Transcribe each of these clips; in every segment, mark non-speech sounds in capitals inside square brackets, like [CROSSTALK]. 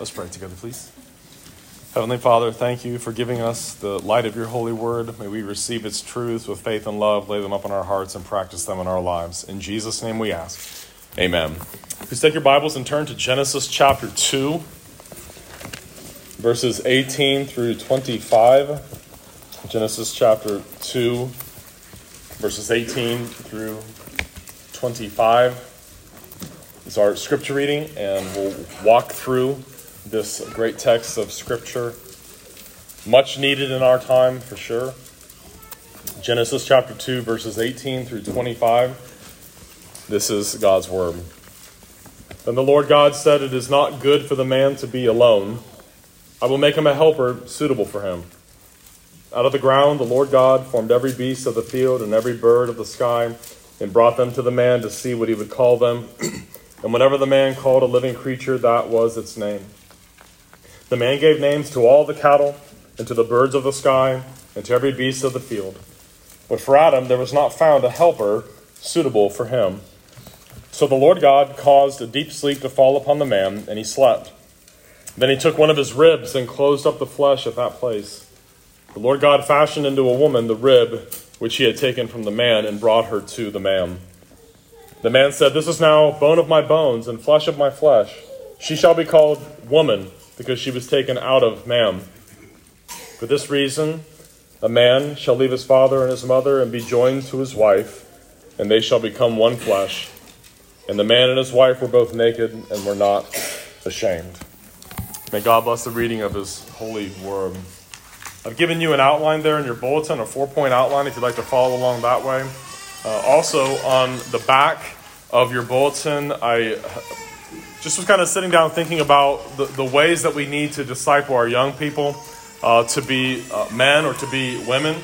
Let's pray together, please. Heavenly Father, thank you for giving us the light of your holy word. May we receive its truths with faith and love, lay them up in our hearts, and practice them in our lives. In Jesus' name we ask. Amen. Please take your Bibles and turn to Genesis chapter 2, verses 18 through 25. Genesis chapter 2, verses 18 through 25 is our scripture reading, and we'll walk through this great text of Scripture. Much needed in our time, for sure. Genesis chapter 2, verses 18 through 25. This is God's Word. Then the Lord God said, It is not good for the man to be alone. I will make him a helper suitable for him. Out of the ground, the Lord God formed every beast of the field and every bird of the sky and brought them to the man to see what he would call them. [CLEARS THROAT] and whenever the man called a living creature, that was its name. The man gave names to all the cattle, and to the birds of the sky, and to every beast of the field. But for Adam there was not found a helper suitable for him. So the Lord God caused a deep sleep to fall upon the man, and he slept. Then he took one of his ribs and closed up the flesh at that place. The Lord God fashioned into a woman the rib which he had taken from the man, and brought her to the man. The man said, This is now bone of my bones and flesh of my flesh. She shall be called woman because she was taken out of man. For this reason, a man shall leave his father and his mother and be joined to his wife, and they shall become one flesh. And the man and his wife were both naked and were not ashamed. May God bless the reading of his holy word. I've given you an outline there in your bulletin, a four point outline if you'd like to follow along that way. Uh, also, on the back of your bulletin, I just was kind of sitting down thinking about the, the ways that we need to disciple our young people uh, to be uh, men or to be women.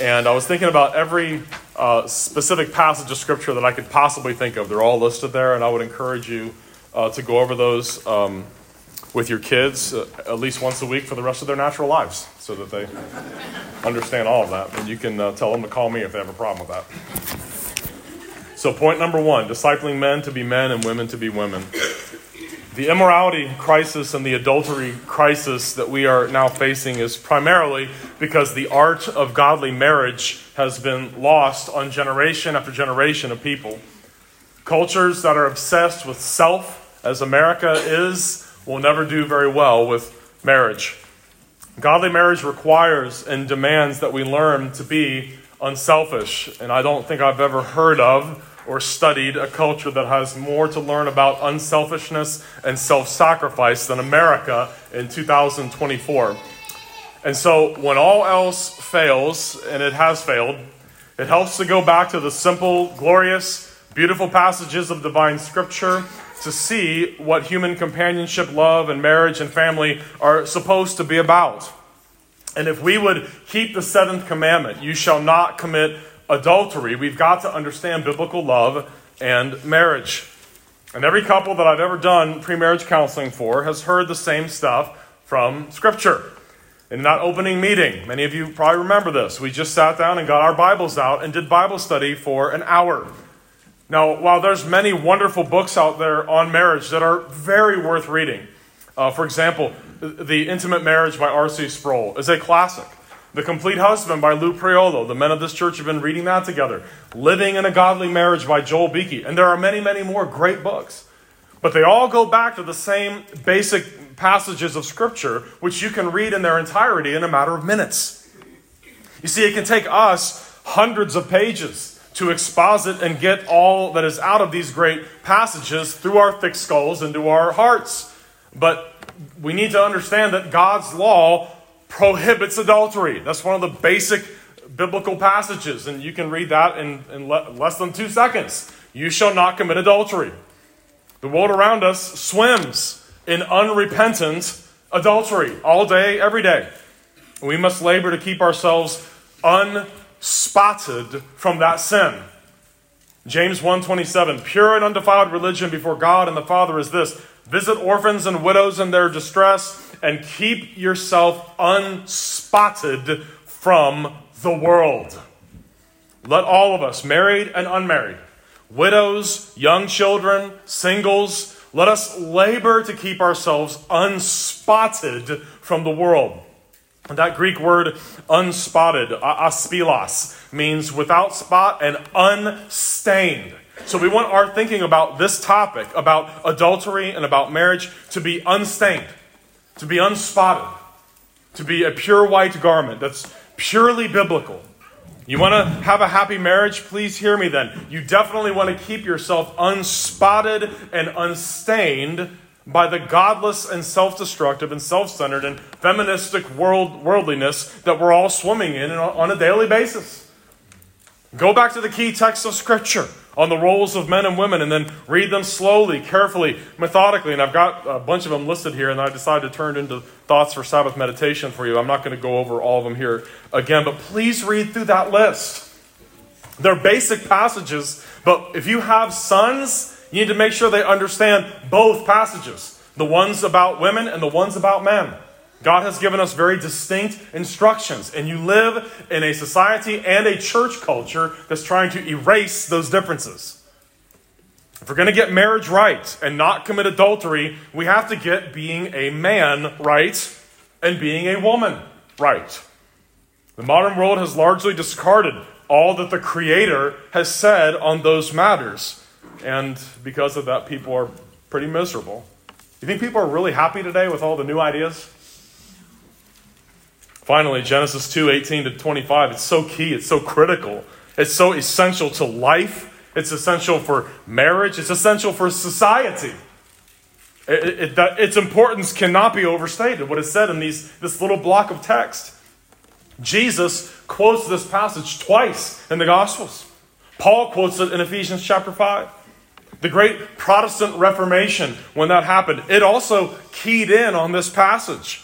And I was thinking about every uh, specific passage of scripture that I could possibly think of. They're all listed there, and I would encourage you uh, to go over those um, with your kids uh, at least once a week for the rest of their natural lives so that they understand all of that. And you can uh, tell them to call me if they have a problem with that. So, point number one discipling men to be men and women to be women. The immorality crisis and the adultery crisis that we are now facing is primarily because the art of godly marriage has been lost on generation after generation of people. Cultures that are obsessed with self, as America is, will never do very well with marriage. Godly marriage requires and demands that we learn to be unselfish, and I don't think I've ever heard of or studied a culture that has more to learn about unselfishness and self sacrifice than America in 2024. And so, when all else fails, and it has failed, it helps to go back to the simple, glorious, beautiful passages of divine scripture to see what human companionship, love, and marriage and family are supposed to be about. And if we would keep the seventh commandment, you shall not commit adultery, we've got to understand biblical love and marriage. And every couple that I've ever done pre-marriage counseling for has heard the same stuff from Scripture. In that opening meeting, many of you probably remember this. We just sat down and got our Bibles out and did Bible study for an hour. Now, while there's many wonderful books out there on marriage that are very worth reading, uh, for example, The Intimate Marriage by R.C. Sproul is a classic. The Complete Husband by Lou Priolo. The men of this church have been reading that together. Living in a Godly Marriage by Joel Beeke. And there are many, many more great books. But they all go back to the same basic passages of Scripture, which you can read in their entirety in a matter of minutes. You see, it can take us hundreds of pages to exposit and get all that is out of these great passages through our thick skulls into our hearts. But we need to understand that God's law prohibits adultery. That's one of the basic biblical passages, and you can read that in, in le- less than two seconds. You shall not commit adultery. The world around us swims in unrepentant adultery all day, every day. We must labor to keep ourselves unspotted from that sin. James 1:27 Pure and undefiled religion before God and the Father is this visit orphans and widows in their distress and keep yourself unspotted from the world. Let all of us, married and unmarried, widows, young children, singles, Let us labor to keep ourselves unspotted from the world. And that Greek word unspotted, aspilos, means without spot and unstained. So we want our thinking about this topic, about adultery and about marriage, to be unstained, to be unspotted, to be a pure white garment that's purely biblical. You want to have a happy marriage? Please hear me then. You definitely want to keep yourself unspotted and unstained by the godless and self destructive and self centered and feministic world, worldliness that we're all swimming in on a daily basis. Go back to the key text of Scripture on the roles of men and women and then read them slowly, carefully, methodically. And I've got a bunch of them listed here, and I decided to turn into thoughts for Sabbath meditation for you. I'm not going to go over all of them here again, but please read through that list. They're basic passages, but if you have sons, you need to make sure they understand both passages the ones about women and the ones about men. God has given us very distinct instructions, and you live in a society and a church culture that's trying to erase those differences. If we're going to get marriage right and not commit adultery, we have to get being a man right and being a woman right. The modern world has largely discarded all that the Creator has said on those matters, and because of that, people are pretty miserable. You think people are really happy today with all the new ideas? Finally, Genesis 2 18 to 25. It's so key, it's so critical, it's so essential to life, it's essential for marriage, it's essential for society. It, it, that, its importance cannot be overstated. What is said in these, this little block of text. Jesus quotes this passage twice in the Gospels. Paul quotes it in Ephesians chapter 5. The great Protestant Reformation, when that happened, it also keyed in on this passage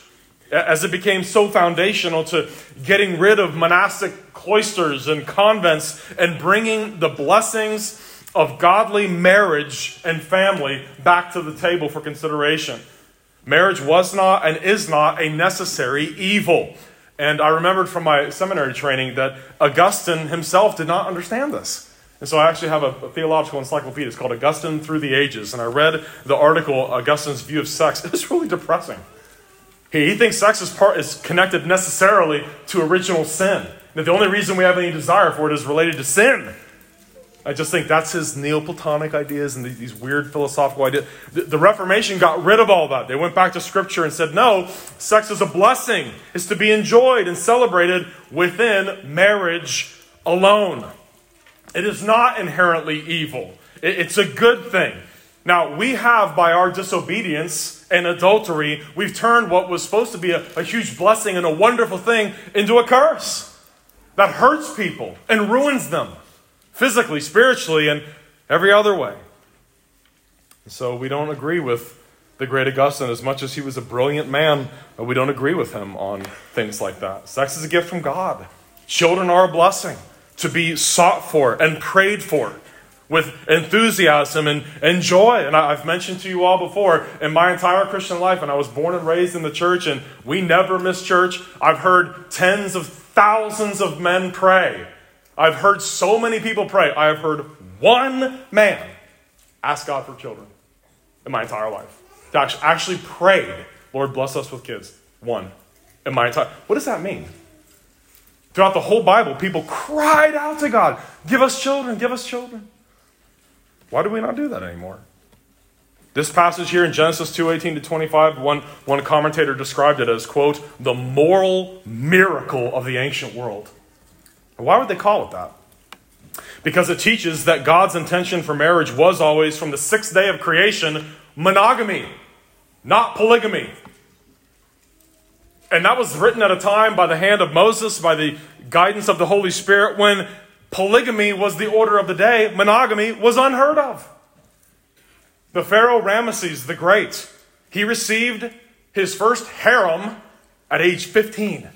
as it became so foundational to getting rid of monastic cloisters and convents and bringing the blessings of godly marriage and family back to the table for consideration. Marriage was not and is not a necessary evil. And I remembered from my seminary training that Augustine himself did not understand this. And so I actually have a, a, theological encyclopedia. It's called Augustine Through the Ages. And I read the article, Augustine's View of Sex. [LAUGHS] It was really depressing. He, he thinks sex is, part, is connected necessarily to original sin. That the only reason we have any desire for it is related to sin. I just think that's his Neoplatonic ideas and these weird philosophical ideas. The, the, Reformation got rid of all that. They went back to Scripture and said, no, sex is a blessing. It's to be enjoyed and celebrated within marriage alone. It is not inherently evil, it's a good thing. Now, we have, by our disobedience and adultery, we've turned what was supposed to be a, a, huge blessing and a wonderful thing into a curse that hurts people and ruins them physically, spiritually, and every other way. So, we don't agree with the great Augustine as much as he was a brilliant man. We don't agree with him on things like that. Sex is a gift from God, children are a blessing to be sought for and prayed for with enthusiasm and, and joy. And I, have mentioned to you all before, in my entire Christian life, and I was born and raised in the church, and we never miss church. I've heard tens of thousands of men pray. I've heard so many people pray. I have heard one man ask God for children in my entire life. Actually, actually prayed, Lord, bless us with kids. One in my entire. What does that mean? Throughout the whole Bible, people cried out to God, Give us children, give us children. Why do we not do that anymore? This passage here in Genesis 2:18 to 25, one, one commentator described it as, quote, the moral miracle of the ancient world. Why would they call it that? Because it teaches that God's intention for marriage was always, from the sixth day of creation, monogamy, not polygamy. And that was written at a time by the hand of Moses, by the guidance of the Holy Spirit, when polygamy was the order of the day, monogamy was unheard of. The Pharaoh Ramesses the Great, he received his first harem at age 15.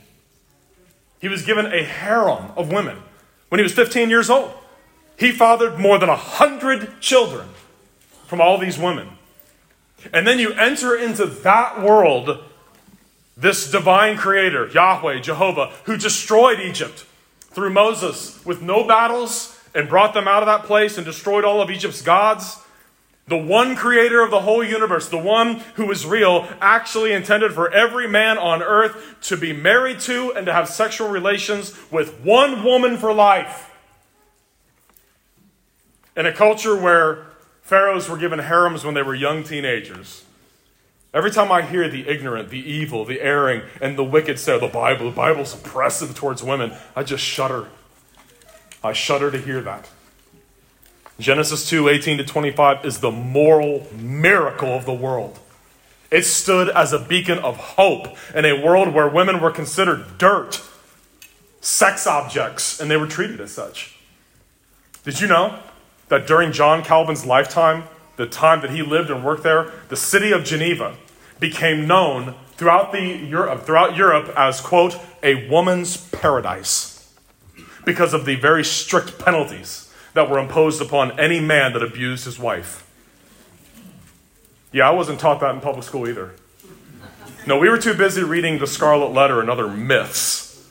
He was given a harem of women when he was 15 years old. He fathered more than 100 children from all these women. And then you enter into that world, this divine creator, Yahweh, Jehovah, who destroyed Egypt through Moses with no battles and brought them out of that place and destroyed all of Egypt's gods. The one creator of the whole universe, the one who is real, actually intended for every man on earth to be married to and to have sexual relations with one woman for life. In a culture where pharaohs were given harems when they were young teenagers, every time I hear the ignorant, the evil, the erring, and the wicked say, oh, the Bible, the Bible's oppressive towards women, I just shudder. I shudder to hear that. Genesis 2 18 to 25 is the moral miracle of the world. It stood as a beacon of hope in a world where women were considered dirt, sex objects, and they were treated as such. Did you know that during John Calvin's lifetime, the time that he lived and worked there, the city of Geneva became known throughout, the Europe, throughout Europe as, quote, a woman's paradise because of the very strict penalties that were imposed upon any man that abused his wife. Yeah, I wasn't taught that in public school either. No, we were too busy reading the Scarlet Letter and other myths.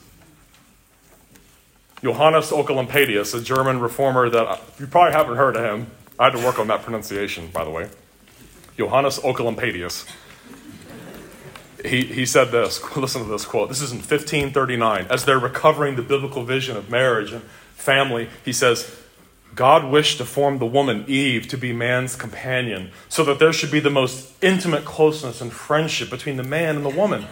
Johannes Oecolampadius, a German reformer that uh, you probably haven't heard of him. I had to work on that pronunciation, by the way. Johannes Oecolampadius. He, he said this, [LAUGHS] listen to this quote. This is in 1539. As they're recovering the biblical vision of marriage and family, he says, God wished to form the woman, Eve, to be man's companion, so that there should be the most intimate closeness and friendship between the man and the woman.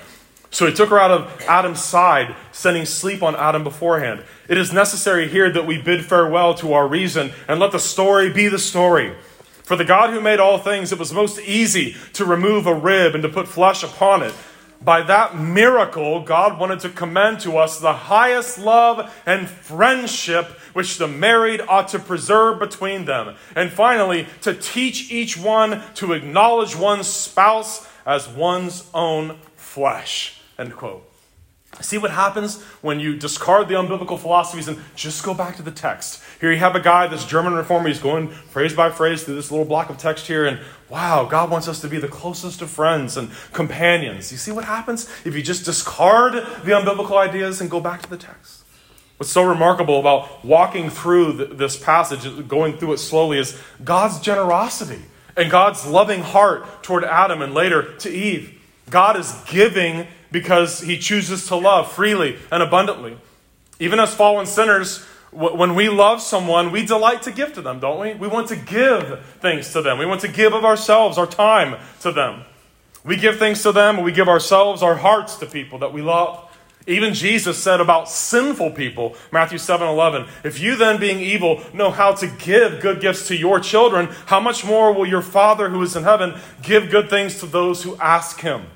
So he took her out of Adam's side, sending sleep on Adam beforehand. It is necessary here that we bid farewell to our reason and let the story be the story. For the God who made all things, it was most easy to remove a rib and to put flesh upon it. By that miracle, God wanted to commend to us the highest love and friendship which the married ought to preserve between them. And finally, to teach each one to acknowledge one's spouse as one's own flesh. End quote. See what happens when you discard the unbiblical philosophies and just go back to the text. Here you have a guy, this German reformer, he's going phrase by phrase through this little block of text here, and wow, God wants us to be the closest of friends and companions. You see what happens if you just discard the unbiblical ideas and go back to the text? What's so remarkable about walking through this passage, going through it slowly, is God's generosity and God's loving heart toward Adam and later to Eve. God is giving because he chooses to love freely and abundantly. Even as fallen sinners, when we love someone, we delight to give to them, don't we? We want to give things to them. We want to give of ourselves, our time to them. We give things to them, we give ourselves, our hearts to people that we love. Even Jesus said about sinful people, Matthew 7 11, if you then, being evil, know how to give good gifts to your children, how much more will your Father who is in heaven give good things to those who ask him?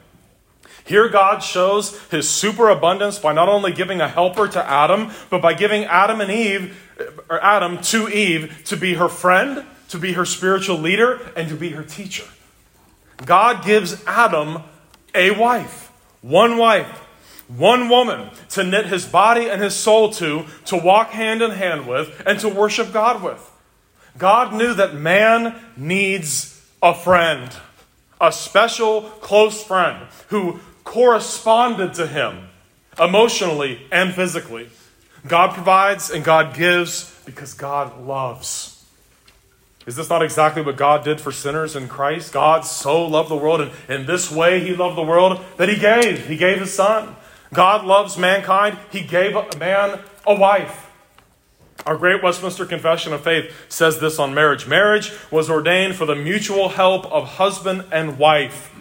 Here, God shows his superabundance by not only giving a helper to Adam, but by giving Adam and Eve, or Adam to Eve, to be her friend, to be her spiritual leader, and to be her teacher. God gives Adam a wife, one wife, one woman to knit his body and his soul to, to walk hand in hand with, and to worship God with. God knew that man needs a friend, a special close friend who corresponded to him emotionally and physically. God provides and God gives because God loves. Is this not exactly what God did for sinners in Christ? God so loved the world, and in this way he loved the world that he gave. He gave his son. God loves mankind. He gave a man a wife. Our great Westminster Confession of Faith says this on marriage Marriage was ordained for the mutual help of husband and wife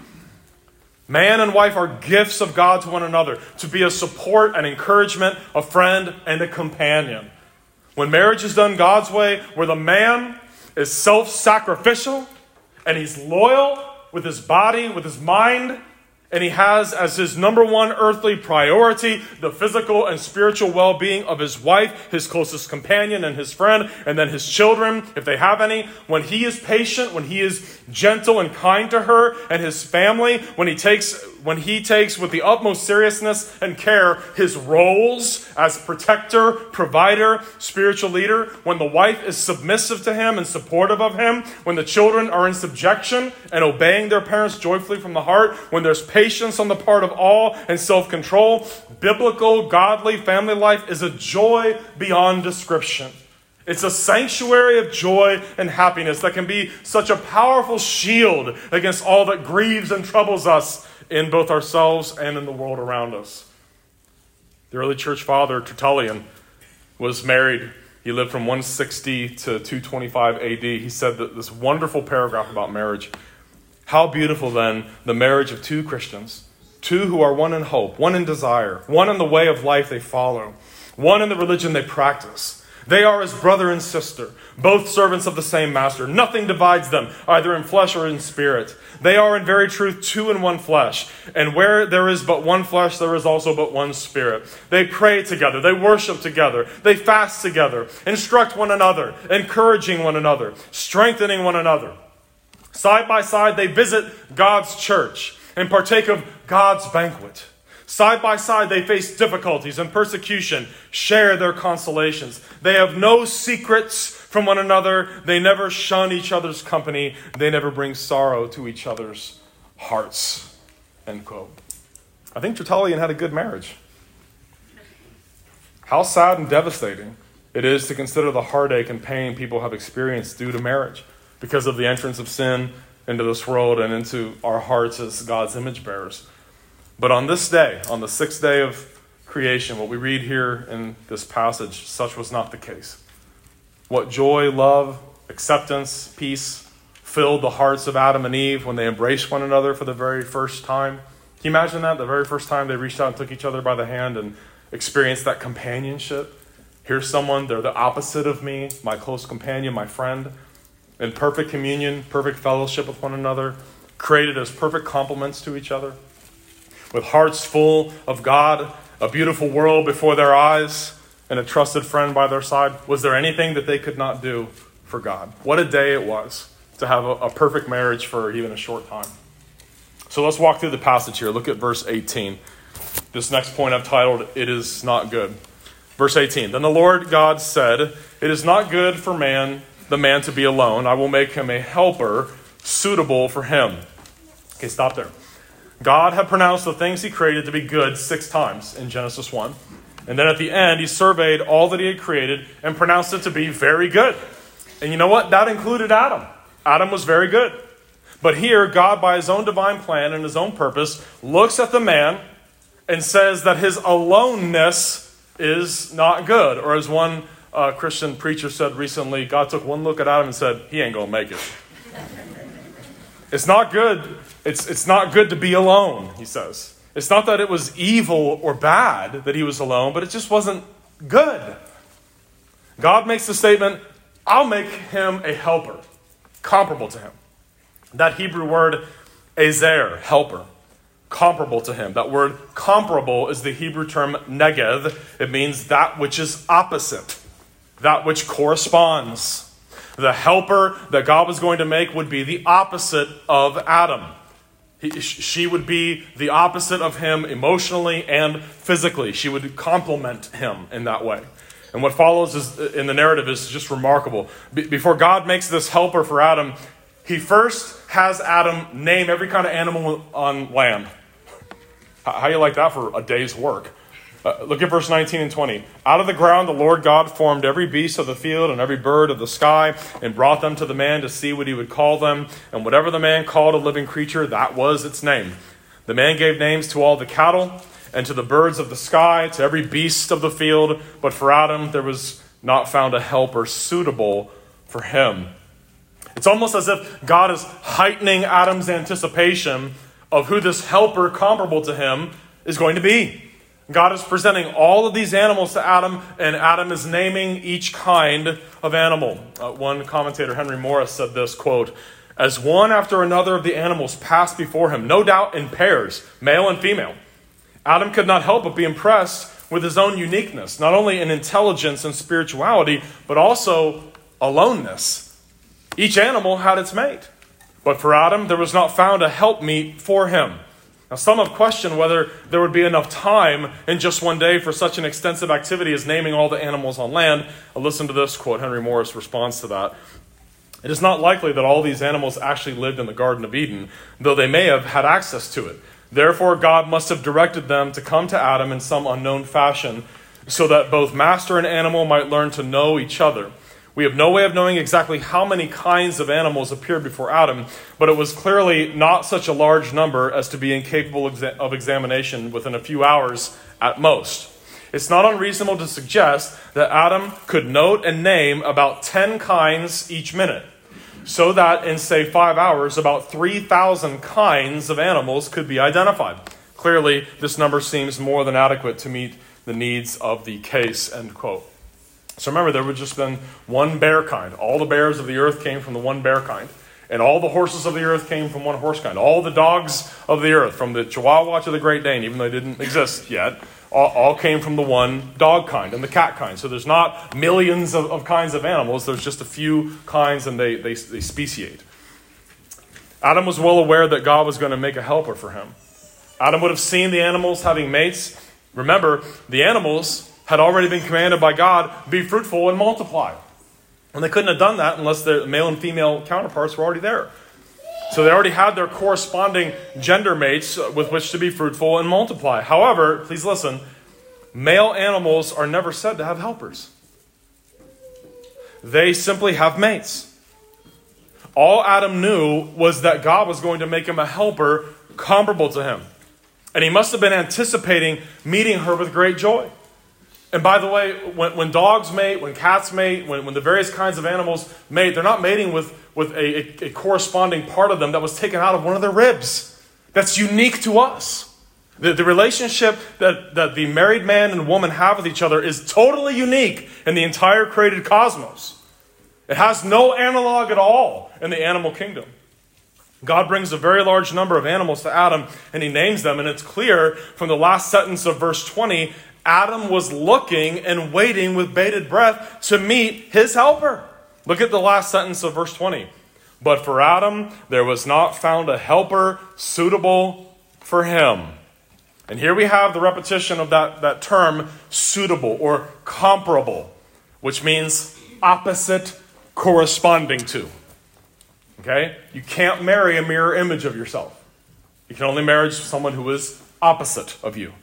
Man and wife are gifts of God to one another to be a support and encouragement, a friend and a companion. When marriage is done God's way, where the man is self sacrificial and he's loyal with his body, with his mind, and he has as his number one earthly priority the physical and spiritual well being of his wife, his closest companion, and his friend, and then his children, if they have any. When he is patient, when he is gentle and kind to her and his family, when he takes when he takes with the utmost seriousness and care his roles as protector, provider, spiritual leader, when the wife is submissive to him and supportive of him, when the children are in subjection and obeying their parents joyfully from the heart, when there's patience on the part of all and self control, biblical, godly family life is a joy beyond description. It's a sanctuary of joy and happiness that can be such a powerful shield against all that grieves and troubles us in both ourselves and in the world around us. The early church father, Tertullian, was married. He lived from 160 to 225 AD. He said this wonderful paragraph about marriage. How beautiful then the marriage of two Christians, two who are one in hope, one in desire, one in the way of life they follow, one in the religion they practice they are as brother and sister, both servants of the same master. Nothing divides them, either in flesh or in spirit. They are in very truth two in one flesh. And where there is but one flesh, there is also but one spirit. They pray together, they worship together, they fast together, instruct one another, encouraging one another, strengthening one another. Side by side, they visit God's church and partake of God's banquet. Side by side, they face difficulties and persecution, share their consolations. They have no secrets from one another. They never shun each other's company. They never bring sorrow to each other's hearts. End quote. I think Tertullian had a good marriage. How sad and devastating it is to consider the heartache and pain people have experienced due to marriage because of the entrance of sin into this world and into our hearts as God's image bearers. But on this day, on the sixth day of creation, what we read here in this passage, such was not the case. What joy, love, acceptance, peace filled the hearts of Adam and Eve when they embraced one another for the very first time. Can you imagine that? The very first time they reached out and took each other by the hand and experienced that companionship. Here's someone, they're the opposite of me, my close companion, my friend, in perfect communion, perfect fellowship with one another, created as perfect complements to each other with hearts full of God, a beautiful world before their eyes, and a trusted friend by their side? Was there anything that they could not do for God? What a day it was to have a, a perfect marriage for even a short time. So let's walk through the passage here. Look at verse 18. This next point I've titled, It Is Not Good. Verse 18 Then the Lord God said, It is not good for man, the man to be alone. I will make him a helper suitable for him. Okay, stop there. God had pronounced the things he created to be good six times in Genesis 1. And then at the end, he surveyed all that he had created and pronounced it to be very good. And you know what? That included Adam. Adam was very good. But here, God, by his own divine plan and his own purpose, looks at the man and says that his aloneness is not good. Or as one uh, Christian preacher said recently, God took one look at Adam and said, He ain't going to make it. it's not good it's, it's not good to be alone, he says. It's not that it was evil or bad that he was alone, but it just wasn't good. God makes the statement, I'll make him a helper, comparable to him. That Hebrew word, ezer, helper, comparable to him. That word comparable is the Hebrew term neged. It means that which is opposite, that which corresponds. The helper that God was going to make would be the opposite of Adam. He, she would be the opposite of him emotionally and physically. She would complement him in that way. And what follows is, uh, in the narrative is just remarkable. Be- before God makes this helper for Adam, he first has Adam name every kind of animal on land. How you like that for a day's work? Uh, look at verse 19 and 20. Out of the ground the Lord God formed every beast of the field and every bird of the sky and brought them to the man to see what he would call them. And whatever the man called a living creature, that was its name. The man gave names to all the cattle and to the birds of the sky, to every beast of the field. But for Adam there was not found a helper suitable for him. It's almost as if God is heightening Adam's anticipation of who this helper comparable to him is going to be. God is presenting all of these animals to Adam, and Adam is naming each kind of animal. Uh, one commentator, Henry Morris, said this quote, As one after another of the animals passed before him, no doubt in pairs, male and female, Adam could not help but be impressed with his own uniqueness, not only in intelligence and spirituality, but also aloneness. Each animal had its mate, but for Adam, there was not found a helpmeet for him. Now, some have questioned whether there would be enough time in just one day for such an extensive activity as naming all the animals on land. I'll listen to this quote. Henry Morris responds to that. It is not likely that all these animals actually lived in the Garden of Eden, though they may have had access to it. Therefore, God must have directed them to come to Adam in some unknown fashion, so that both master and animal might learn to know each other. We have no way of knowing exactly how many kinds of animals appeared before Adam, but it was clearly not such a large number as to be incapable of examination within a few hours at most. It's not unreasonable to suggest that Adam could note and name about 10 kinds each minute, so that in, say, five hours, about 3,000 kinds of animals could be identified. Clearly, this number seems more than adequate to meet the needs of the case, end quote. So remember, there would just been one bear kind. All the bears of the earth came from the one bear kind. And all the horses of the earth came from one horse kind. All the dogs of the earth, from the Chihuahua to the Great Dane, even though they didn't exist yet, all, all came from the one dog kind and the cat kind. So there's not millions of, of kinds of animals, there's just a few kinds and they, they, they speciate. Adam was well aware that God was going to make a helper for him. Adam would have seen the animals having mates. Remember, the animals had already been commanded by God, be fruitful and multiply. And they couldn't have done that unless their male and female counterparts were already there. So they already had their corresponding gender mates with which to be fruitful and multiply. However, please listen, male animals are never said to have helpers. They simply have mates. All Adam knew was that God was going to make him a helper comparable to him. And he must have been anticipating meeting her with great joy. And by the way, when, when dogs mate, when cats mate, when, when the various kinds of animals mate, they're not mating with, with a, a, a corresponding part of them that was taken out of one of their ribs. That's unique to us. The, the relationship that, that the married man and woman have with each other is totally unique in the entire created cosmos. It has no analog at all in the animal kingdom. God brings a very large number of animals to Adam and he names them, and it's clear from the last sentence of verse 20 Adam was looking and waiting with bated breath to meet his helper. Look at the last sentence of verse 20. But for Adam, there was not found a helper suitable for him. And here we have the repetition of that, that term, suitable or comparable, which means opposite corresponding to. Okay? You can't marry a mirror image of yourself. You can only marry someone who is opposite of you.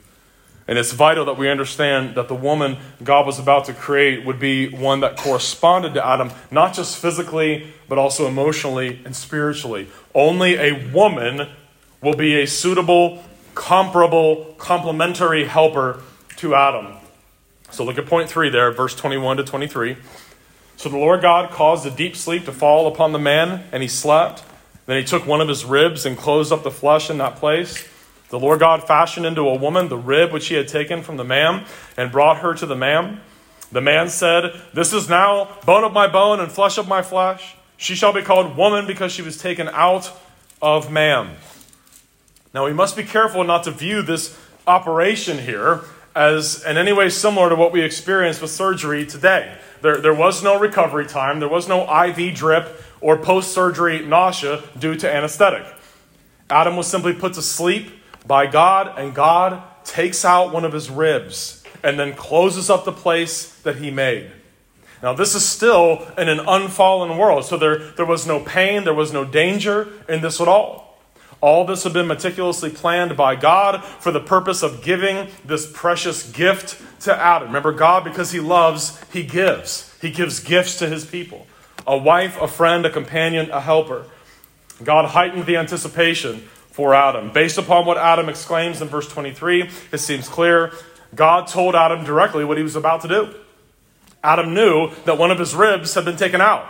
And it's vital that we understand that the woman God was about to create would be one that corresponded to Adam, not just physically, but also emotionally and spiritually. Only a woman will be a suitable, comparable, complementary helper to Adam. So look at point three there, verse 21 to 23. So the Lord God caused a deep sleep to fall upon the man, and he slept. Then he took one of his ribs and closed up the flesh in that place. The Lord God fashioned into a woman the rib which he had taken from the man and brought her to the man. The man said, This is now bone of my bone and flesh of my flesh. She shall be called woman because she was taken out of man. Now we must be careful not to view this operation here as in any way similar to what we experience with surgery today. There, there was no recovery time, there was no IV drip or post surgery nausea due to anesthetic. Adam was simply put to sleep by God, and God takes out one of his ribs and then closes up the place that he made. Now, this is still in an unfallen world, so there, there was no pain, there was no danger in this at all. All this had been meticulously planned by God for the purpose of giving this precious gift to Adam. Remember, God, because He loves, He gives. He gives gifts to His people a wife, a friend, a companion, a helper. God heightened the anticipation for Adam. Based upon what Adam exclaims in verse 23, it seems clear God told Adam directly what he was about to do. Adam knew that one of his ribs had been taken out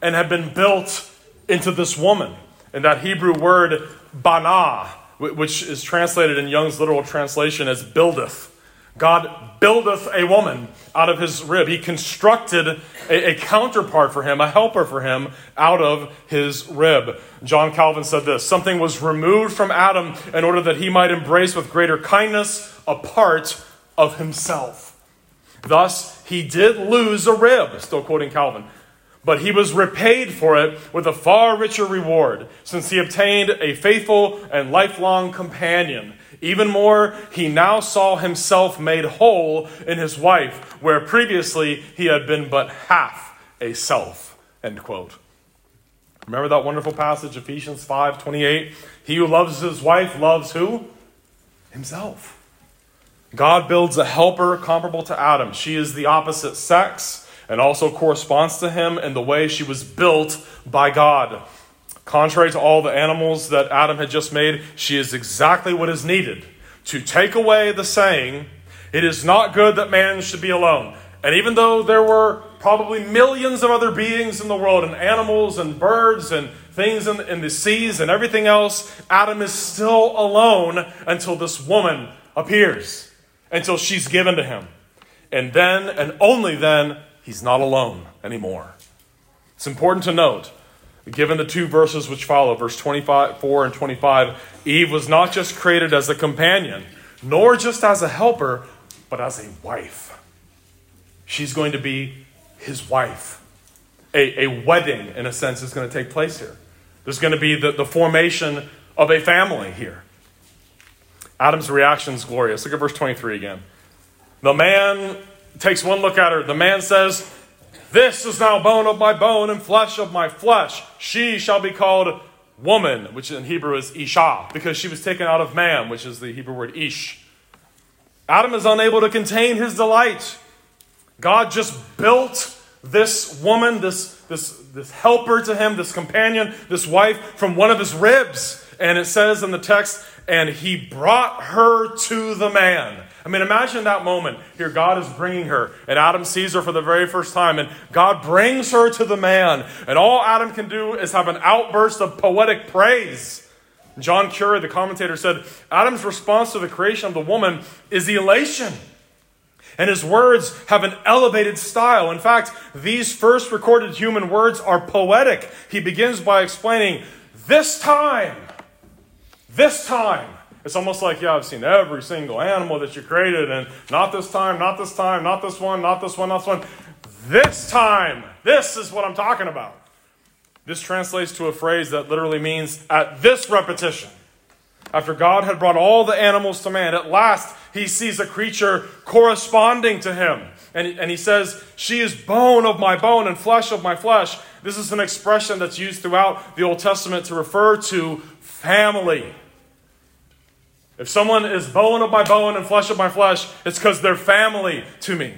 and had been built into this woman. And that Hebrew word bana, which is translated in Young's literal translation as buildeth, God buildeth a woman out of his rib. He constructed a, a, counterpart for him, a helper for him out of his rib. John Calvin said this something was removed from Adam in order that he might embrace with greater kindness a part of himself. Thus, he did lose a rib, still quoting Calvin, but he was repaid for it with a far richer reward, since he obtained a faithful and lifelong companion even more, he now saw himself made whole in his wife, where previously he had been but half a self. End quote. Remember that wonderful passage, Ephesians 5 28? He who loves his wife loves who? Himself. God builds a helper comparable to Adam. She is the opposite sex, and also corresponds to him in the way she was built by God. Contrary to all the animals that Adam had just made, she is exactly what is needed to take away the saying, It is not good that man should be alone. And even though there were probably millions of other beings in the world, and animals and birds and things in, in the seas and everything else, Adam is still alone until this woman appears, until she's given to him. And then, and only then, he's not alone anymore. It's important to note Given the two verses which follow, verse 25, 4 and 25, Eve was not just created as a companion, nor just as a helper, but as a wife. She's going to be his wife. A, a wedding, in a sense, is going to take place here. There's going to be the, the formation of a family here. Adam's reaction is glorious. Look at verse 23 again. The man takes one look at her. The man says, this is now bone of my bone and flesh of my flesh. She shall be called woman, which in Hebrew is Isha, because she was taken out of man, which is the Hebrew word Ish. Adam is unable to contain his delight. God just built this woman, this, this, this helper to him, this companion, this wife, from one of his ribs. And it says in the text, and he brought her to the man. I mean, imagine that moment. Here, God is bringing her, and Adam sees her for the very first time, and God brings her to the man. And all Adam can do is have an outburst of poetic praise. John Currid, the commentator, said Adam's response to the creation of the woman is elation. And his words have an elevated style. In fact, these first recorded human words are poetic. He begins by explaining, This time, this time, it's almost like, yeah, I've seen every single animal that you created, and not this time, not this time, not this one, not this one, not this one. This time, this is what I'm talking about. This translates to a phrase that literally means at this repetition. After God had brought all the animals to man, at last he sees a creature corresponding to him. And, and he says, She is bone of my bone and flesh of my flesh. This is an expression that's used throughout the Old Testament to refer to family. If someone is bone of my bone and flesh of my flesh, it's because they're family to me.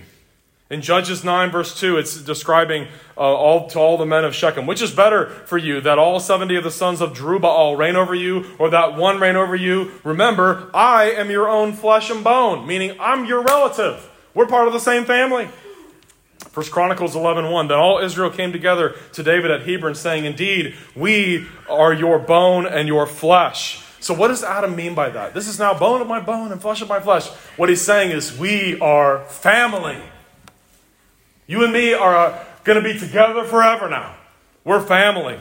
In Judges 9, verse 2, it's describing uh, all to all the men of Shechem. Which is better for you, that all 70 of the sons of Jerubbaal reign over you, or that one reign over you? Remember, I am your own flesh and bone, meaning I'm your relative. We're part of the same family. First Chronicles 11, 1, Then all Israel came together to David at Hebron, saying, Indeed, we are your bone and your flesh. So, what does Adam mean by that? This is now bone of my bone and flesh of my flesh. What he's saying is, we are family. You and me are uh, going to be together forever now. We're family.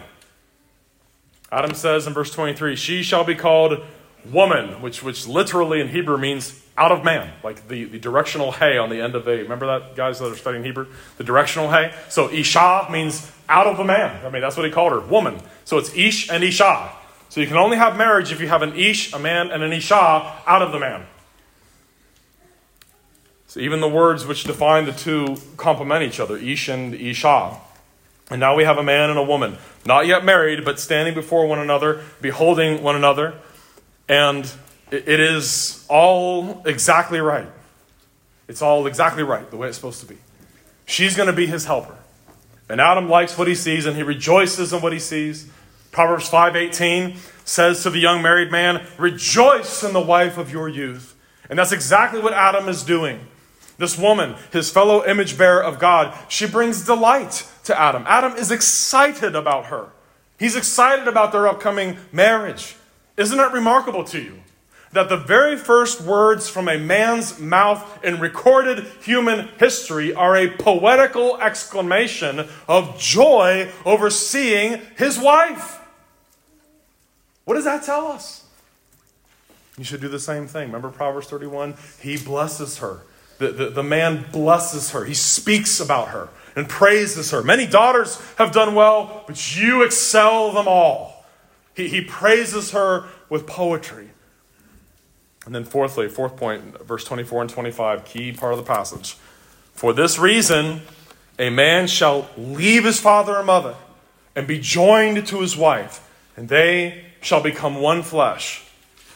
Adam says in verse 23 She shall be called woman, which, which literally in Hebrew means out of man, like the, the directional hay on the end of a. Remember that, guys that are studying Hebrew? The directional hay? So Isha means out of the man. I mean, that's what he called her, woman. So it's Ish and Isha. So you can only have marriage if you have an Ish, a man, and an Isha out of the man. So even the words which define the two complement each other, Ish and Isha. And now we have a man and a woman, not yet married, but standing before one another, beholding one another. And it is all exactly right. It's all exactly right, the way it's supposed to be. She's going to be his helper. And Adam likes what he sees and he rejoices in what he sees. Proverbs 5:18 says to the young married man, "Rejoice in the wife of your youth." And that's exactly what Adam is doing. This woman, his fellow image bearer of God, she brings delight to Adam. Adam is excited about her. He's excited about their upcoming marriage. Isn't it remarkable to you that the very first words from a man's mouth in recorded human history are a poetical exclamation of joy over seeing his wife? What does that tell us? You should do the same thing. Remember Proverbs 31? He blesses her. The, the, the man blesses her. He speaks about her and praises her. Many daughters have done well, but you excel them all. He, he praises her with poetry. And then, fourthly, fourth point, verse 24 and 25, key part of the passage. For this reason, a man shall leave his father and mother and be joined to his wife, and they shall become one flesh.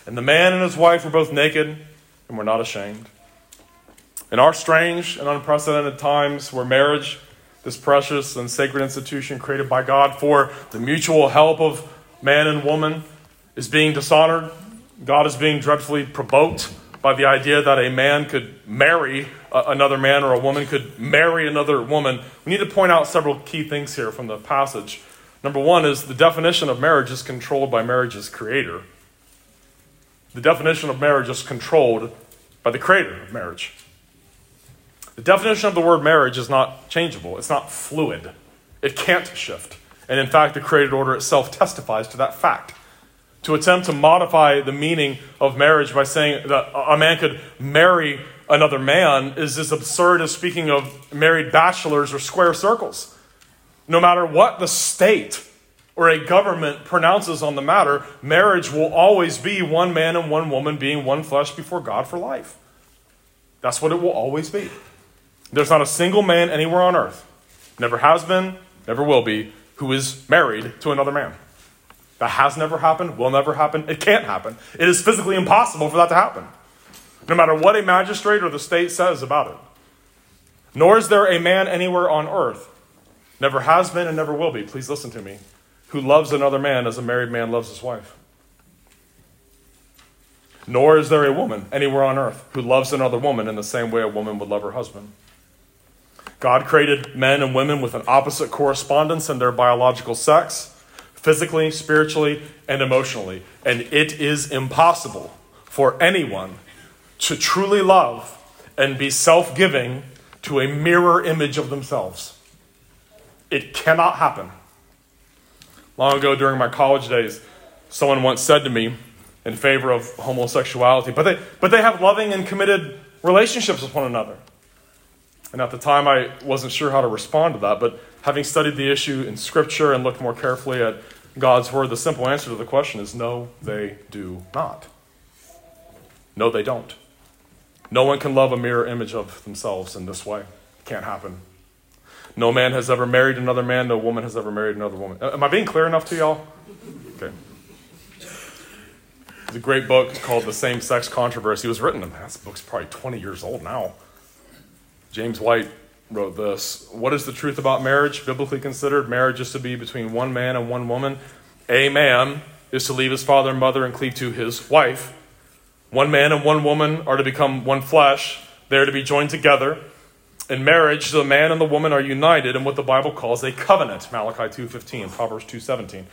And the man and his wife were both naked and were not ashamed. In our strange and unprecedented times where marriage this precious and sacred institution created by God for the mutual help of man and woman, is being dishonored. God is being dreadfully provoked by the idea that a man could marry another man or a woman could marry another woman. We need to point out several key things here from the passage. Number one is the definition of marriage is controlled by marriage's creator. The definition of marriage is controlled by the creator of marriage. The definition of the word marriage is not changeable, it's not fluid, it can't shift. And in fact, the created order itself testifies to that fact. To attempt to modify the meaning of marriage by saying that a man could marry another man is as absurd as speaking of married bachelors or square circles. No matter what the state or a government pronounces on the matter, marriage will always be one man and one woman being one flesh before God for life. That's what it will always be. There's not a single man anywhere on earth, never has been, never will be, who is married to another man. That has never happened, will never happen, it can't happen. It is physically impossible for that to happen, no matter what a magistrate or the state says about it. Nor is there a man anywhere on earth, never has been and never will be, please listen to me, who loves another man as a married man loves his wife. Nor is there a woman anywhere on earth who loves another woman in the same way a woman would love her husband. God created men and women with an opposite correspondence in their biological sex, physically, spiritually, and emotionally. And it is impossible for anyone to truly love and be self giving to a mirror image of themselves. It cannot happen. Long ago, during my college days, someone once said to me in favor of homosexuality, but they, but they have loving and committed relationships with one another. And at the time, I wasn't sure how to respond to that, but having studied the issue in Scripture and looked more carefully at God's Word, the simple answer to the question is no, they do not. No, they don't. No one can love a mirror image of themselves in this way. It can't happen. No man has ever married another man, no woman has ever married another woman. Am I being clear enough to y'all? Okay. There's a great book called The Same Sex Controversy. It was written, that book's probably 20 years old now. James White wrote this What is the truth about marriage? Biblically considered, marriage is to be between one man and one woman. A man is to leave his father and mother and cleave to his wife. One man and one woman are to become one flesh. They are to be joined together. In marriage, the man and the woman are united in what the Bible calls a covenant. Malachi 2:15, Proverbs 2:17.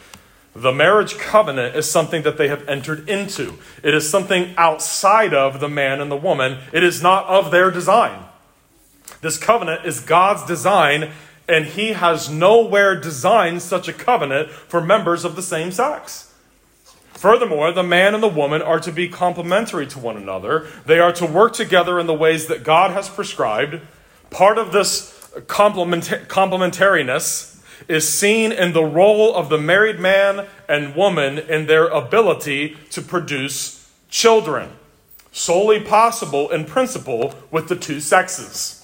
The marriage covenant is something that they have entered into. It is something outside of the man and the woman. It is not of their design. This covenant is God's design, and He has nowhere designed such a covenant for members of the same sex. Furthermore, the man and the woman are to be complementary to one another. They are to work together in the ways that God has prescribed. Part of this complementariness is seen in the role of the married man and woman in their ability to produce children, solely possible in principle with the two sexes.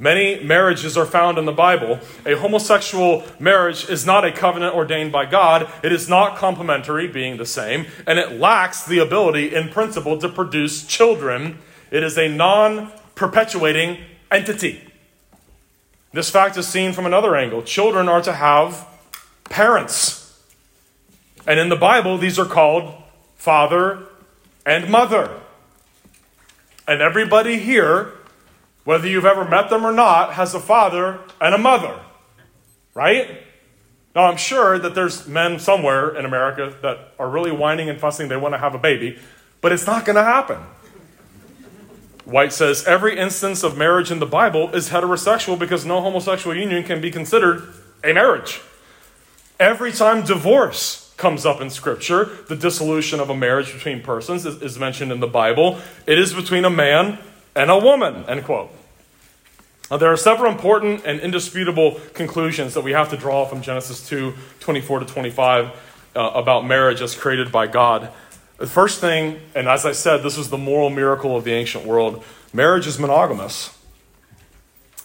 Many marriages are found in the Bible. A homosexual marriage is not a covenant ordained by God. It is not complementary, being the same, and it lacks the ability, in principle, to produce children. It is a non perpetuating entity. This fact is seen from another angle. Children are to have parents. And in the Bible, these are called father and mother. And everybody here whether you've ever met them or not, has a father and a mother. Right? Now, I'm sure that there's men somewhere in America that are really whining and fussing, they want to have a baby, but it's not going to happen. White says every instance of marriage in the Bible is heterosexual because no homosexual union can be considered a marriage. Every time divorce comes up in Scripture, the dissolution of a marriage between persons is, is mentioned in the Bible. It is between a man and a woman, end quote. Now, there are several important and indisputable conclusions that we have to draw from Genesis 2 24 to 25 uh, about marriage as created by God. The first thing, and as I said, this was the moral miracle of the ancient world marriage is monogamous.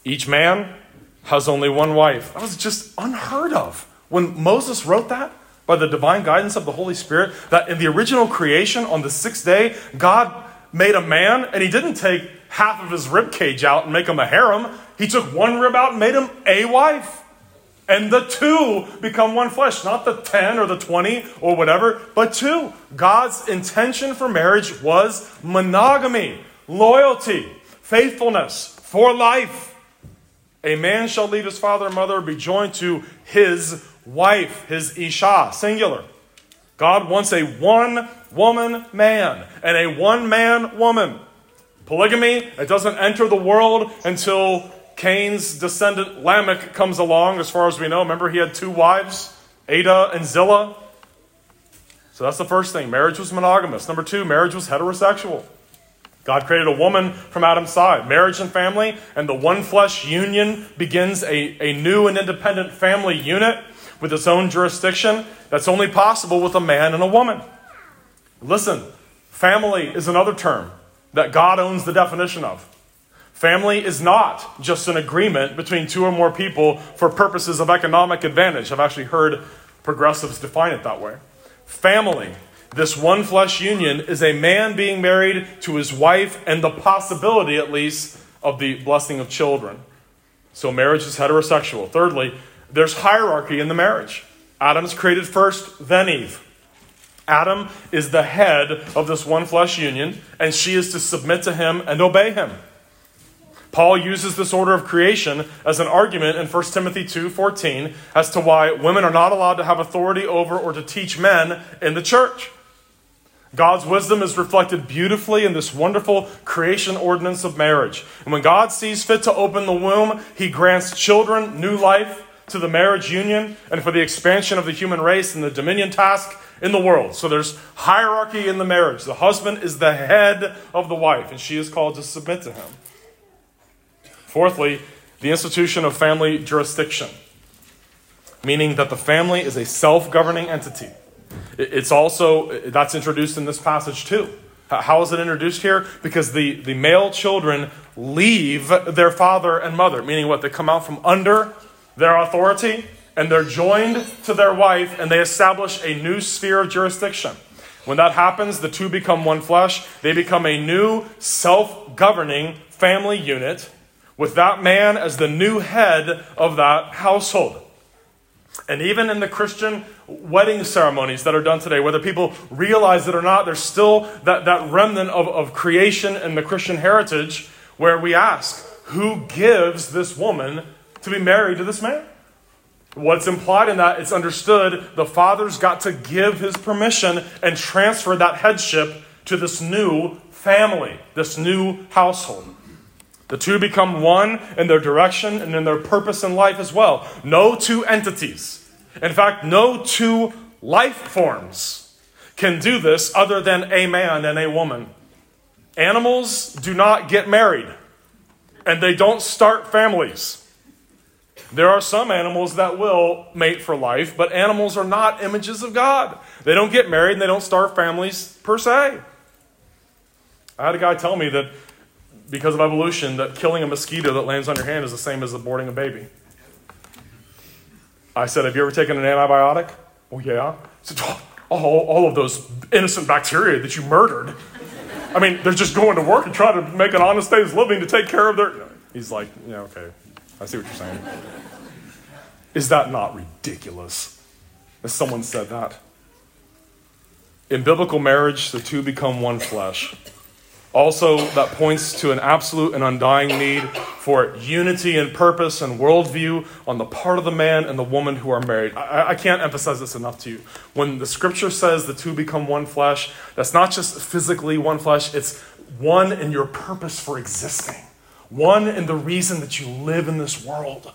Each man has only one wife. That was just unheard of. When Moses wrote that, by the divine guidance of the Holy Spirit, that in the original creation on the sixth day, God made a man, and he didn't take half of his rib cage out and make him a harem. He took one rib out and made him a wife. And the two become one flesh, not the 10 or the 20 or whatever, but two. God's intention for marriage was monogamy, loyalty, faithfulness for life. A man shall leave his father and mother, be joined to his wife, his Isha, singular. God wants a one woman man and a one man woman. Polygamy, it doesn't enter the world until Cain's descendant Lamech comes along, as far as we know. Remember, he had two wives, Adah and Zillah. So that's the first thing. Marriage was monogamous. Number two, marriage was heterosexual. God created a woman from Adam's side. Marriage and family, and the one flesh union begins a, a new and independent family unit with its own jurisdiction that's only possible with a man and a woman. Listen, family is another term that God owns the definition of. Family is not just an agreement between two or more people for purposes of economic advantage. I've actually heard progressives define it that way. Family, this one flesh union, is a man being married to his wife and the possibility, at least, of the blessing of children. So marriage is heterosexual. Thirdly, there's hierarchy in the marriage. Adam's created first, then Eve. Adam is the head of this one flesh union, and she is to submit to him and obey him. Paul uses this order of creation as an argument in 1 Timothy 2:14 as to why women are not allowed to have authority over or to teach men in the church. God's wisdom is reflected beautifully in this wonderful creation ordinance of marriage. And when God sees fit to open the womb, he grants children new life to the marriage union and for the expansion of the human race and the dominion task in the world. So there's hierarchy in the marriage. The husband is the head of the wife, and she is called to submit to him. Fourthly, the institution of family jurisdiction, meaning that the family is a self governing entity. It's also, that's introduced in this passage too. How is it introduced here? Because the, the male children leave their father and mother, meaning what? They come out from under their authority and they're joined to their wife and they establish a new sphere of jurisdiction. When that happens, the two become one flesh. They become a new self governing family unit with that man as the new head of that household. And even in the Christian wedding ceremonies that are done today, whether people realize it or not, there's still that, that remnant of, of creation and the Christian heritage where we ask, who gives this woman to be married to this man? What's implied in that, it's understood the father's got to give his permission and transfer that headship to this new family, this new household. The two become one in their direction and in their purpose in life as well. No two entities, in fact, no two life forms can do this other than a man and a woman. Animals do not get married, and they don't start families. There are some animals that will mate for life, but animals are not images of God. They don't get married and they don't start families per se. I had a guy tell me that because of evolution that killing a mosquito that lands on your hand is the same as aborting a baby. I said, Have you ever taken an antibiotic? Oh, yeah. Said, oh, all, all of those innocent bacteria that you murdered. I mean, they're just going to work and trying to make an honest day's living to take care of their. He's like, Yeah, okay. I see what you're saying. Is that not ridiculous? As someone said that. In biblical marriage, the two become one flesh. Also, that points to an absolute and undying need for unity and purpose and worldview on the part of the man and the woman who are married. I, I, can't emphasize this enough to you. When the scripture says the two become one flesh, that's not just physically one flesh, it's one in your purpose for existing, one in the reason that you live in this world.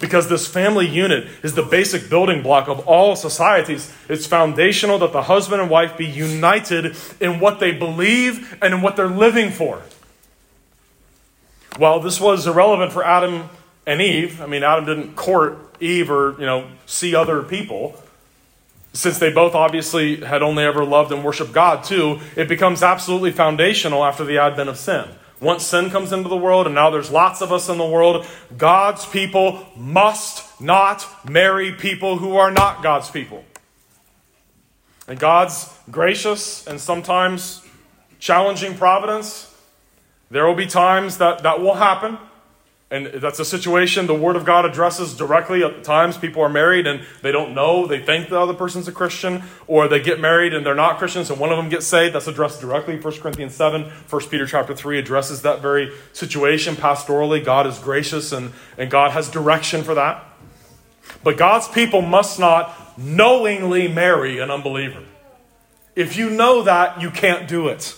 Because this family unit is the basic building block of all societies. It's foundational that the husband and wife be united in what they believe and in what they're living for. While this was irrelevant for Adam and Eve, I mean, Adam didn't court Eve or, you know, see other people. Since they both obviously had only ever loved and worshiped God too, it becomes absolutely foundational after the advent of sin. Once sin comes into the world, and now there's lots of us in the world, God's people must not marry people who are not God's people. And God's gracious and sometimes challenging providence. There will be times that that will happen. And that's a situation the Word of God addresses directly. At times, people are married and they don't know. They think the other person's a Christian, or they get married and they're not Christians, and one of them gets saved. That's addressed directly. 1 Corinthians 7, 1 Peter chapter 3 addresses that very situation pastorally. God is gracious and, and God has direction for that. But God's people must not knowingly marry an unbeliever. If you know that, you can't do it.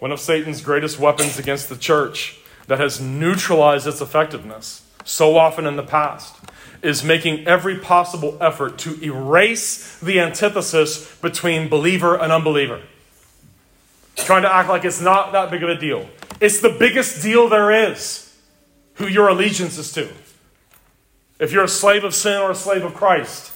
One of Satan's greatest weapons against the church that has neutralized its effectiveness so often in the past is making every possible effort to erase the antithesis between believer and unbeliever. Trying to act like it's not that big of a deal. It's the biggest deal there is who your allegiance is to. If you're a slave of sin or a slave of Christ.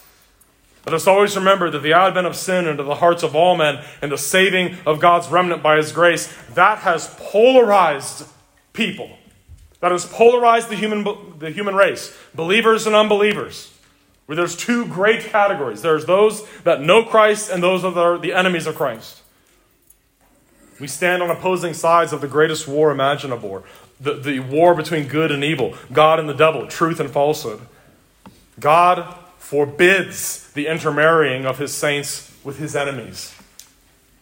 Let us always remember that the advent of sin into the hearts of all men and the saving of God's remnant by his grace, that has polarized people. That has polarized the human, the human race, believers and unbelievers. Where there's two great categories. There's those that know Christ and those that are the enemies of Christ. We stand on opposing sides of the greatest war imaginable the, the war between good and evil, God and the devil, truth and falsehood. God forbids the intermarrying of his saints with his enemies.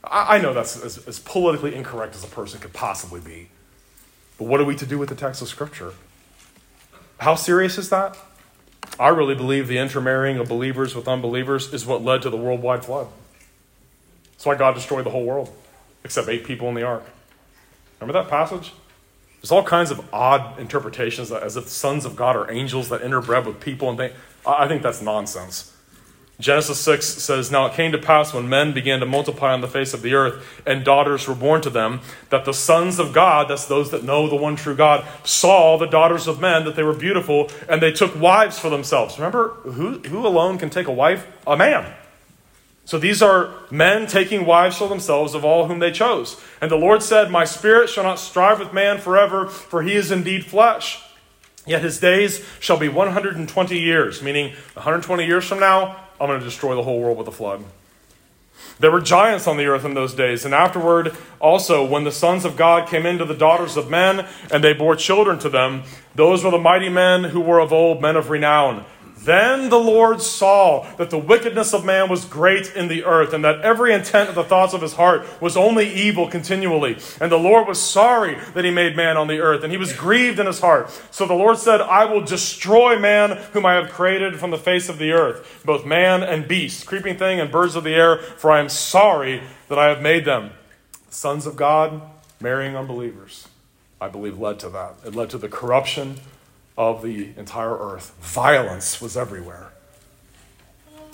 I, I know that's as, as politically incorrect as a person could possibly be. But what are we to do with the text of Scripture? How serious is that? I really believe the intermarrying of believers with unbelievers is what led to the worldwide flood. That's why God destroyed the whole world, except eight people in the ark. Remember that passage? There's all kinds of odd interpretations as if sons of God are angels that interbred with people and things. I think that's nonsense. Genesis 6 says, Now it came to pass when men began to multiply on the face of the earth, and daughters were born to them, that the sons of God, that's those that know the one true God, saw the daughters of men, that they were beautiful, and they took wives for themselves. Remember, who, who alone can take a wife? A man. So these are men taking wives for themselves of all whom they chose. And the Lord said, My spirit shall not strive with man forever, for he is indeed flesh. Yet his days shall be 120 years, meaning 120 years from now, I'm going to destroy the whole world with a flood. There were giants on the earth in those days, and afterward, also, when the sons of God came into the daughters of men, and they bore children to them, those were the mighty men who were of old, men of renown. Then the Lord saw that the wickedness of man was great in the earth, and that every intent of the thoughts of his heart was only evil continually. And the Lord was sorry that he made man on the earth, and he was grieved in his heart. So the Lord said, I will destroy man whom I have created from the face of the earth, both man and beast, creeping thing and birds of the air, for I am sorry that I have made them. Sons of God marrying unbelievers, I believe, led to that. It led to the corruption of the entire earth. Violence was everywhere.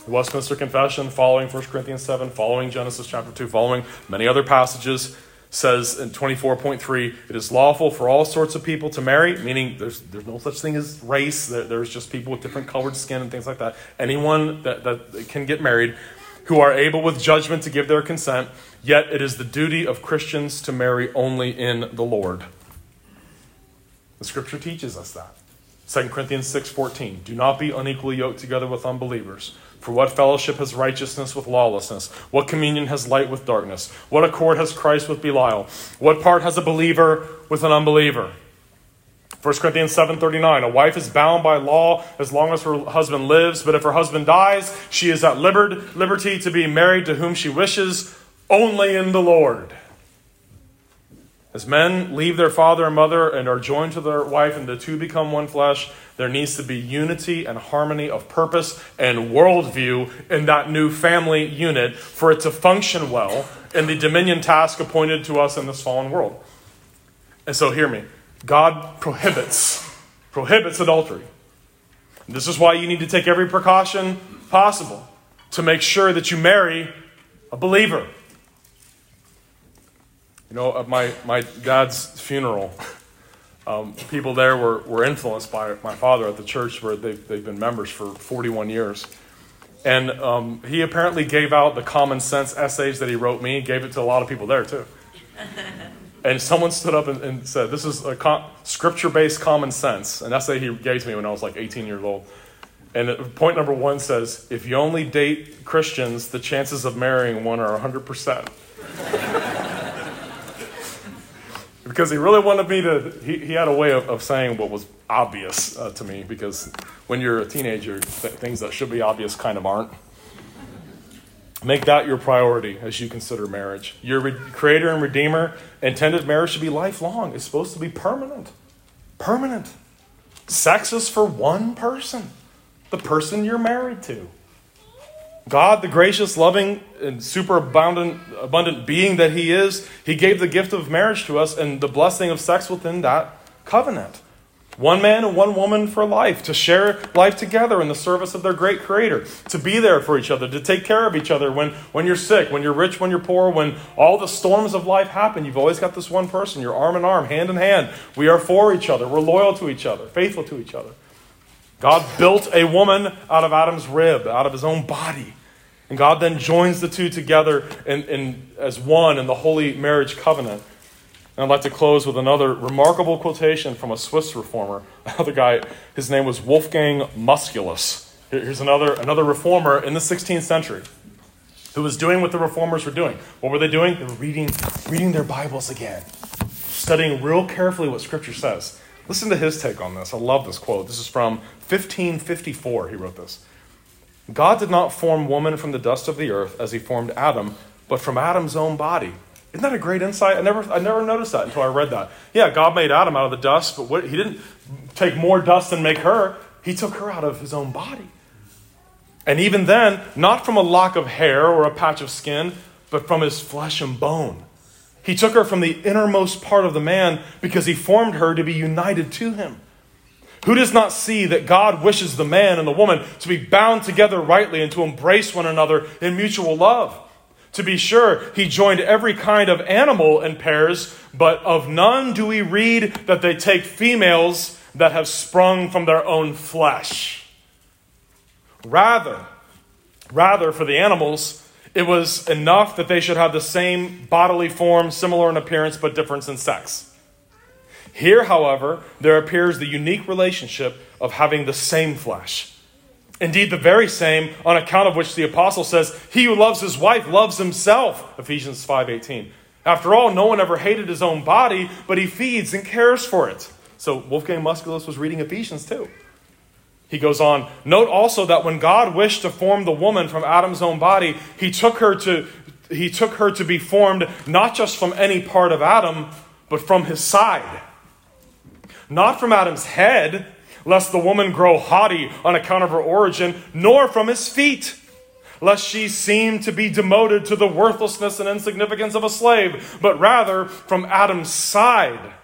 The Westminster Confession, following 1 Corinthians 7, following Genesis chapter 2, following many other passages, says in 24.3 it is lawful for all sorts of people to marry, meaning there's, there's no such thing as race, there's just people with different colored skin and things like that. Anyone that, that can get married who are able with judgment to give their consent, yet it is the duty of Christians to marry only in the Lord. The scripture teaches us that. 2 Corinthians 6:14 Do not be unequally yoked together with unbelievers. For what fellowship has righteousness with lawlessness? What communion has light with darkness? What accord has Christ with Belial? What part has a believer with an unbeliever? 1 Corinthians 7:39 A wife is bound by law as long as her husband lives, but if her husband dies, she is at liberty to be married to whom she wishes, only in the Lord. As men leave their father and mother and are joined to their wife, and the two become one flesh, there needs to be unity and harmony of purpose and worldview in that new family unit for it to function well in the dominion task appointed to us in this fallen world. And so, hear me God prohibits, prohibits adultery. This is why you need to take every precaution possible to make sure that you marry a believer. You know, at my, my dad's funeral, um, people there were, were influenced by my father at the church where they've, they've been members for 41 years. And um, he apparently gave out the common sense essays that he wrote me, gave it to a lot of people there too. [LAUGHS] and someone stood up and, and said, This is a scripture based common sense. An essay he gave to me when I was like 18 years old. And point number one says, If you only date Christians, the chances of marrying one are 100%. [LAUGHS] because he really wanted me to, he, he had a way of, of saying what was obvious uh, to me because when you're a teenager, th- things that should be obvious kind of aren't. Make that your priority as you consider marriage. Your re- creator and redeemer intended marriage to be lifelong. It's supposed to be permanent. Permanent. Sex is for one person, the person you're married to. God, the gracious, loving, and super abundant, abundant being that He is, He gave the gift of marriage to us and the blessing of sex within that covenant. One man and one woman for life, to share life together in the service of their great creator, to be there for each other, to take care of each other when, when you're sick, when you're rich, when you're poor, when all the storms of life happen. You've always got this one person, you're arm in arm, hand in hand. We are for each other, we're loyal to each other, faithful to each other. God built a woman out of Adam's rib, out of his own body. And God then joins the two together in, in, as one in the holy marriage covenant. And I'd like to close with another remarkable quotation from a Swiss reformer. Another guy, his name was Wolfgang Musculus. Here's another, another reformer in the 16th century who was doing what the reformers were doing. What were they doing? They were reading, reading their Bibles again, studying real carefully what Scripture says. Listen to his take on this. I love this quote. This is from 1554. He wrote this. God did not form woman from the dust of the earth as he formed Adam, but from Adam's own body. Isn't that a great insight? I never, I never noticed that until I read that. Yeah, God made Adam out of the dust, but what, he didn't take more dust and make her. He took her out of his own body. And even then, not from a lock of hair or a patch of skin, but from his flesh and bone. He took her from the innermost part of the man because he formed her to be united to him. Who does not see that God wishes the man and the woman to be bound together rightly and to embrace one another in mutual love? To be sure, he joined every kind of animal in pairs, but of none do we read that they take females that have sprung from their own flesh. Rather, rather for the animals, it was enough that they should have the same bodily form, similar in appearance, but difference in sex. Here, however, there appears the unique relationship of having the same flesh Indeed, the very same, on account of which the apostle says, He who loves his wife loves himself. Ephesians 5.18. After all, no one ever hated his own body, but he feeds and cares for it. So Wolfgang Musculus was reading Ephesians too. He goes on, note also that when God wished to form the woman from Adam's own body, he took her to he took her to be formed not just from any part of Adam, but from his side. Not from Adam's head, lest the woman grow haughty on account of her origin, nor from his feet, lest she seem to be demoted to the worthlessness and insignificance of a slave, but rather from Adam's side,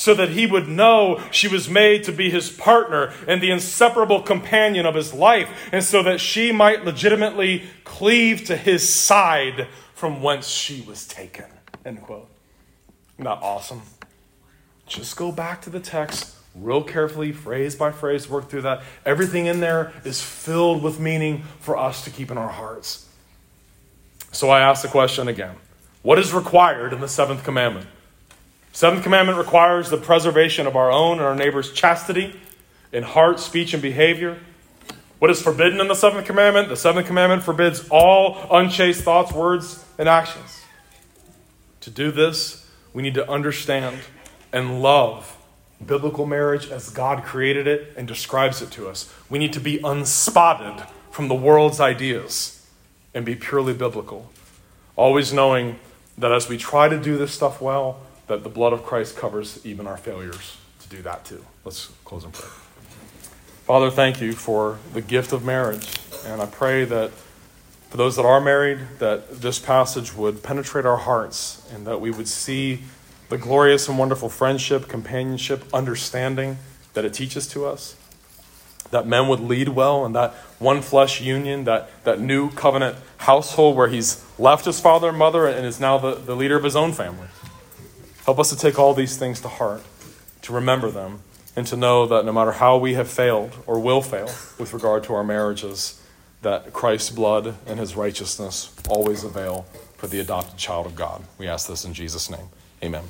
so that he would know she was made to be his partner and the inseparable companion of his life, and so that she might legitimately cleave to his side from whence she was taken. End quote. Not awesome. Just go back to the text real carefully, phrase by phrase, work through that. Everything in there is filled with meaning for us to keep in our hearts. So I ask the question again What is required in the seventh commandment? Seventh commandment requires the preservation of our own and our neighbor's chastity in heart, speech, and behavior. What is forbidden in the seventh commandment? The seventh commandment forbids all unchaste thoughts, words, and actions. To do this, we need to understand and love biblical marriage as God created it and describes it to us. We need to be unspotted from the world's ideas and be purely biblical. Always knowing that as we try to do this stuff well, that the blood of Christ covers even our failures to do that too. Let's close in prayer. Father, thank you for the gift of marriage. And I pray that for those that are married, that this passage would penetrate our hearts and that we would see the glorious and wonderful friendship, companionship, understanding that it teaches to us. That men would lead well in that one flesh union, that, that new covenant household where he's left his father and mother and is now the, the leader of his own family. Help us to take all these things to heart, to remember them, and to know that no matter how we have failed or will fail with regard to our marriages, that Christ's blood and his righteousness always avail for the adopted child of God. We ask this in Jesus' name. Amen.